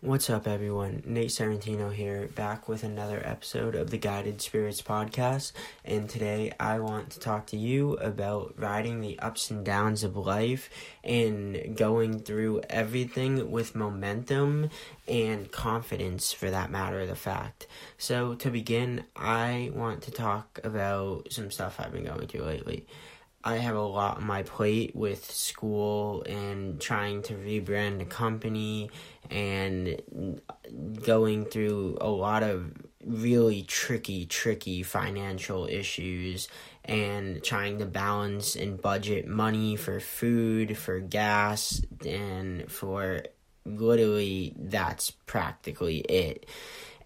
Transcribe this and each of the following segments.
What's up, everyone? Nate Serrentino here, back with another episode of the Guided Spirits podcast. And today I want to talk to you about riding the ups and downs of life and going through everything with momentum and confidence, for that matter the fact. So, to begin, I want to talk about some stuff I've been going through lately. I have a lot on my plate with school and trying to rebrand the company and going through a lot of really tricky, tricky financial issues and trying to balance and budget money for food, for gas, and for literally that's practically it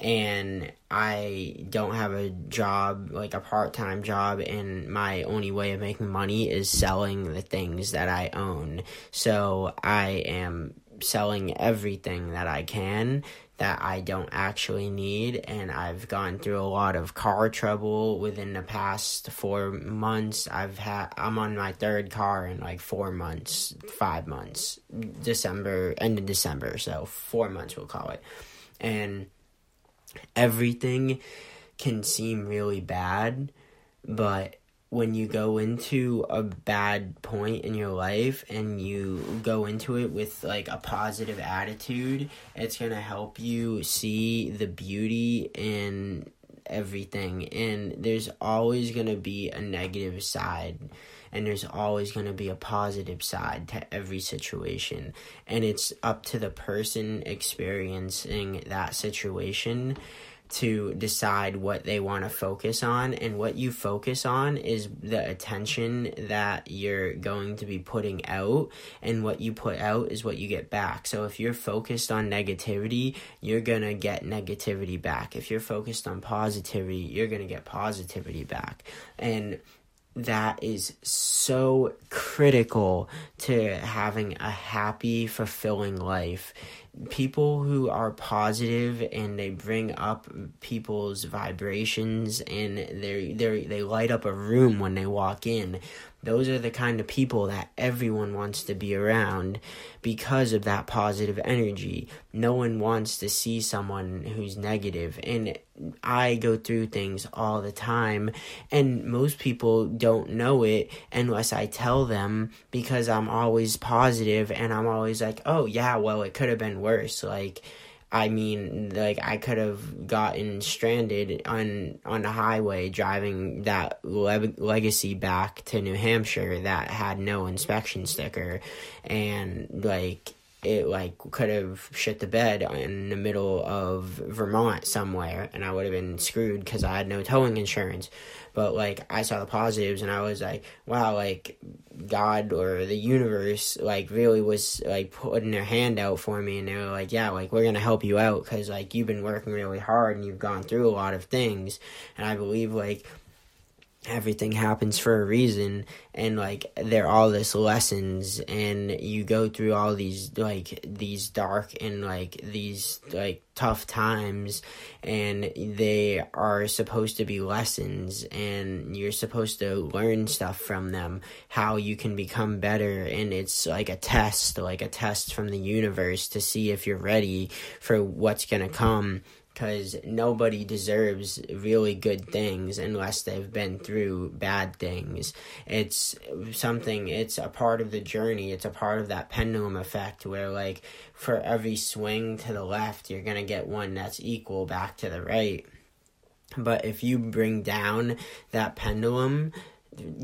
and I don't have a job, like a part time job, and my only way of making money is selling the things that I own. So I am selling everything that I can that I don't actually need, and I've gone through a lot of car trouble within the past four months. I've had I'm on my third car in like four months, five months, December, end of December, so four months we'll call it, and everything can seem really bad, but when you go into a bad point in your life and you go into it with like a positive attitude, it's going to help you see the beauty in everything. And there's always going to be a negative side and there's always going to be a positive side to every situation. And it's up to the person experiencing that situation to decide what they want to focus on. And what you focus on is the attention that you're going to be putting out. And what you put out is what you get back. So if you're focused on negativity you're going to get negativity back. If you're focused on positivity you're going to get positivity back. And that is so critical to having a happy, fulfilling life. People who are positive and they bring up people's vibrations and they they they light up a room when they walk in. Those are the kind of people that everyone wants to be around because of that positive energy. No one wants to see someone who's negative. And I go through things all the time, and most people don't know it unless I tell them because I'm always positive and I'm always like, oh, yeah, well, it could have been worse. Like, I mean, like I could have gotten stranded on on the highway driving that le- legacy back to New Hampshire that had no inspection sticker, and like it like could have shit the bed in the middle of Vermont somewhere, and I would have been screwed because I had no towing insurance. But like I saw the positives, and I was like, wow, like God or the universe like really was like putting their hand out for me and they were like yeah like we're gonna help you out because like you've been working really hard and you've gone through a lot of things and I believe like everything happens for a reason and like they're all this lessons and you go through all these like these dark and like these like tough times and they are supposed to be lessons and you're supposed to learn stuff from them how you can become better and it's like a test like a test from the universe to see if you're ready for what's going to come because nobody deserves really good things unless they've been through bad things. It's something, it's a part of the journey, it's a part of that pendulum effect where, like, for every swing to the left, you're gonna get one that's equal back to the right. But if you bring down that pendulum,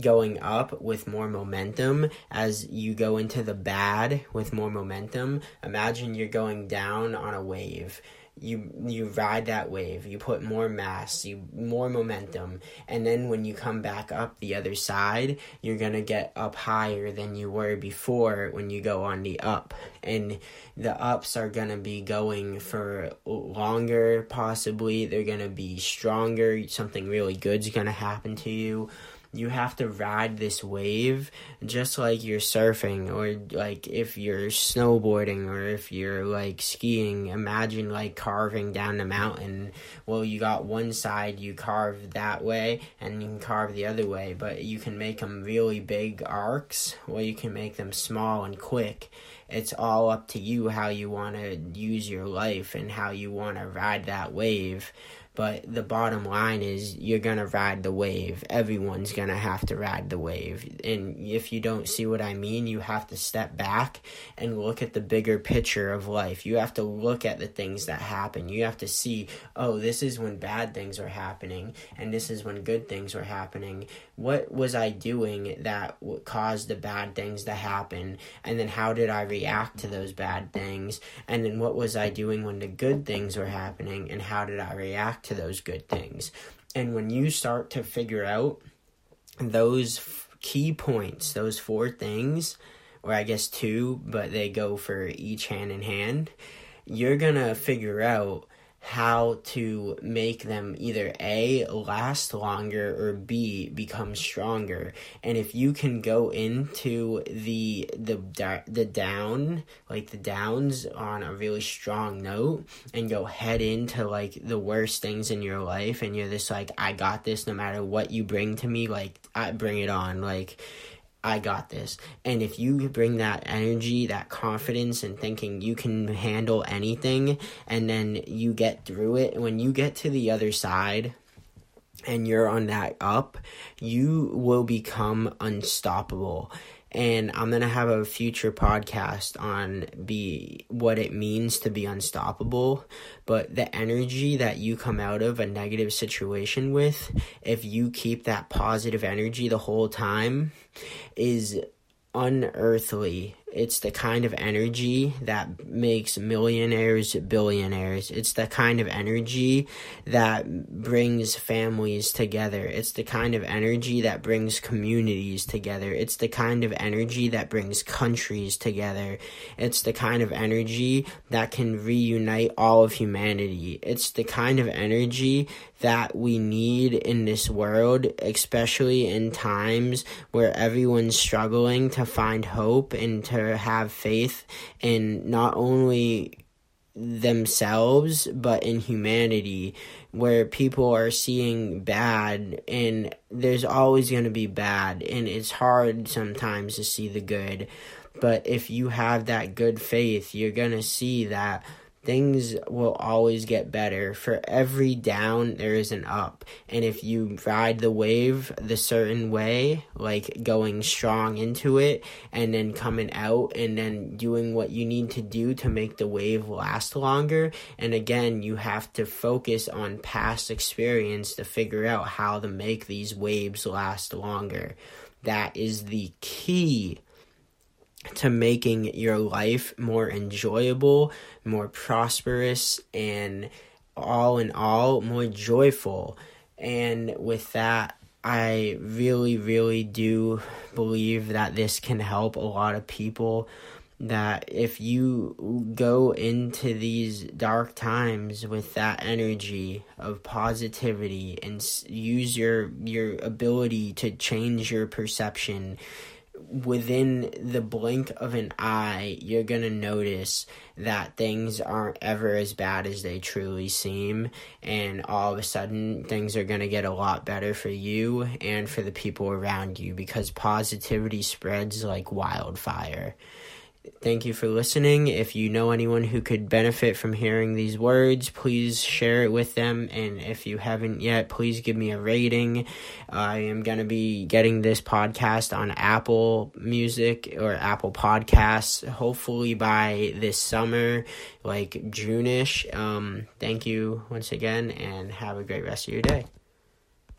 going up with more momentum as you go into the bad with more momentum. Imagine you're going down on a wave. You you ride that wave. You put more mass you more momentum. And then when you come back up the other side you're going to get up higher than you were before when you go on the up. And the ups are going to be going for longer possibly. They're going to be stronger. Something really good's going to happen to you you have to ride this wave just like you're surfing or like if you're snowboarding or if you're like skiing. Imagine like carving down the mountain. Well you got one side you carve that way and you can carve the other way but you can make them really big arcs. Or you can make them small and quick. It's all up to you how you want to use your life and how you want to ride that wave but the bottom line is you're going to ride the wave. Everyone's going to have to ride the wave. And if you don't see what I mean, you have to step back and look at the bigger picture of life. You have to look at the things that happen. You have to see, oh, this is when bad things are happening, and this is when good things are happening. What was I doing that caused the bad things to happen? And then how did I react to those bad things? And then what was I doing when the good things were happening? And how did I react to those good things. And when you start to figure out those f- key points, those four things, or I guess two, but they go for each hand in hand, you're gonna figure out how to make them either A last longer or B become stronger. And if you can go into the the the down, like the downs on a really strong note and go head into like the worst things in your life and you're just like I got this no matter what you bring to me, like I bring it on. Like I got this. And if you bring that energy, that confidence, and thinking you can handle anything, and then you get through it, when you get to the other side, and you're on that up, you will become unstoppable and I'm gonna have a future podcast on be what it means to be unstoppable. But the energy that you come out of a negative situation with, if you keep that positive energy the whole time, is unearthly it's the kind of energy that makes millionaires billionaires. It's the kind of energy that brings families together. It's the kind of energy that brings communities together. It's the kind of energy that brings countries together. It's the kind of energy that can reunite all of humanity. It's the kind of energy that we need in this world, especially in times where everyone's struggling to find hope and to have faith in not only themselves but in humanity where people are seeing bad and there's always going to be bad and it's hard sometimes to see the good. But if you have that good faith you're going to see that things will always get better. For every down, there is an up. And if you ride the wave the certain way, like going strong into it and then coming out and then doing what you need to do to make the wave last longer, and again, you have to focus on past experience to figure out how to make these waves last longer. That is the key to making your life more enjoyable, more prosperous, and all in all, more joyful. And with that, I really, really do believe that this can help a lot of people. That if you go into these dark times with that energy of positivity and use your your ability to change your perception within the blink of an eye, you're gonna notice that things aren't ever as bad as they truly seem, and all of a sudden, things are gonna get a lot better for you and for the people around you because positivity spreads like wildfire. Thank you for listening. If you know anyone who could benefit from hearing these words, please share it with them. And if you haven't yet, please give me a rating. I am going to be getting this podcast on Apple Music or Apple Podcasts, hopefully by this summer, like June ish. Um, thank you once again, and have a great rest of your day.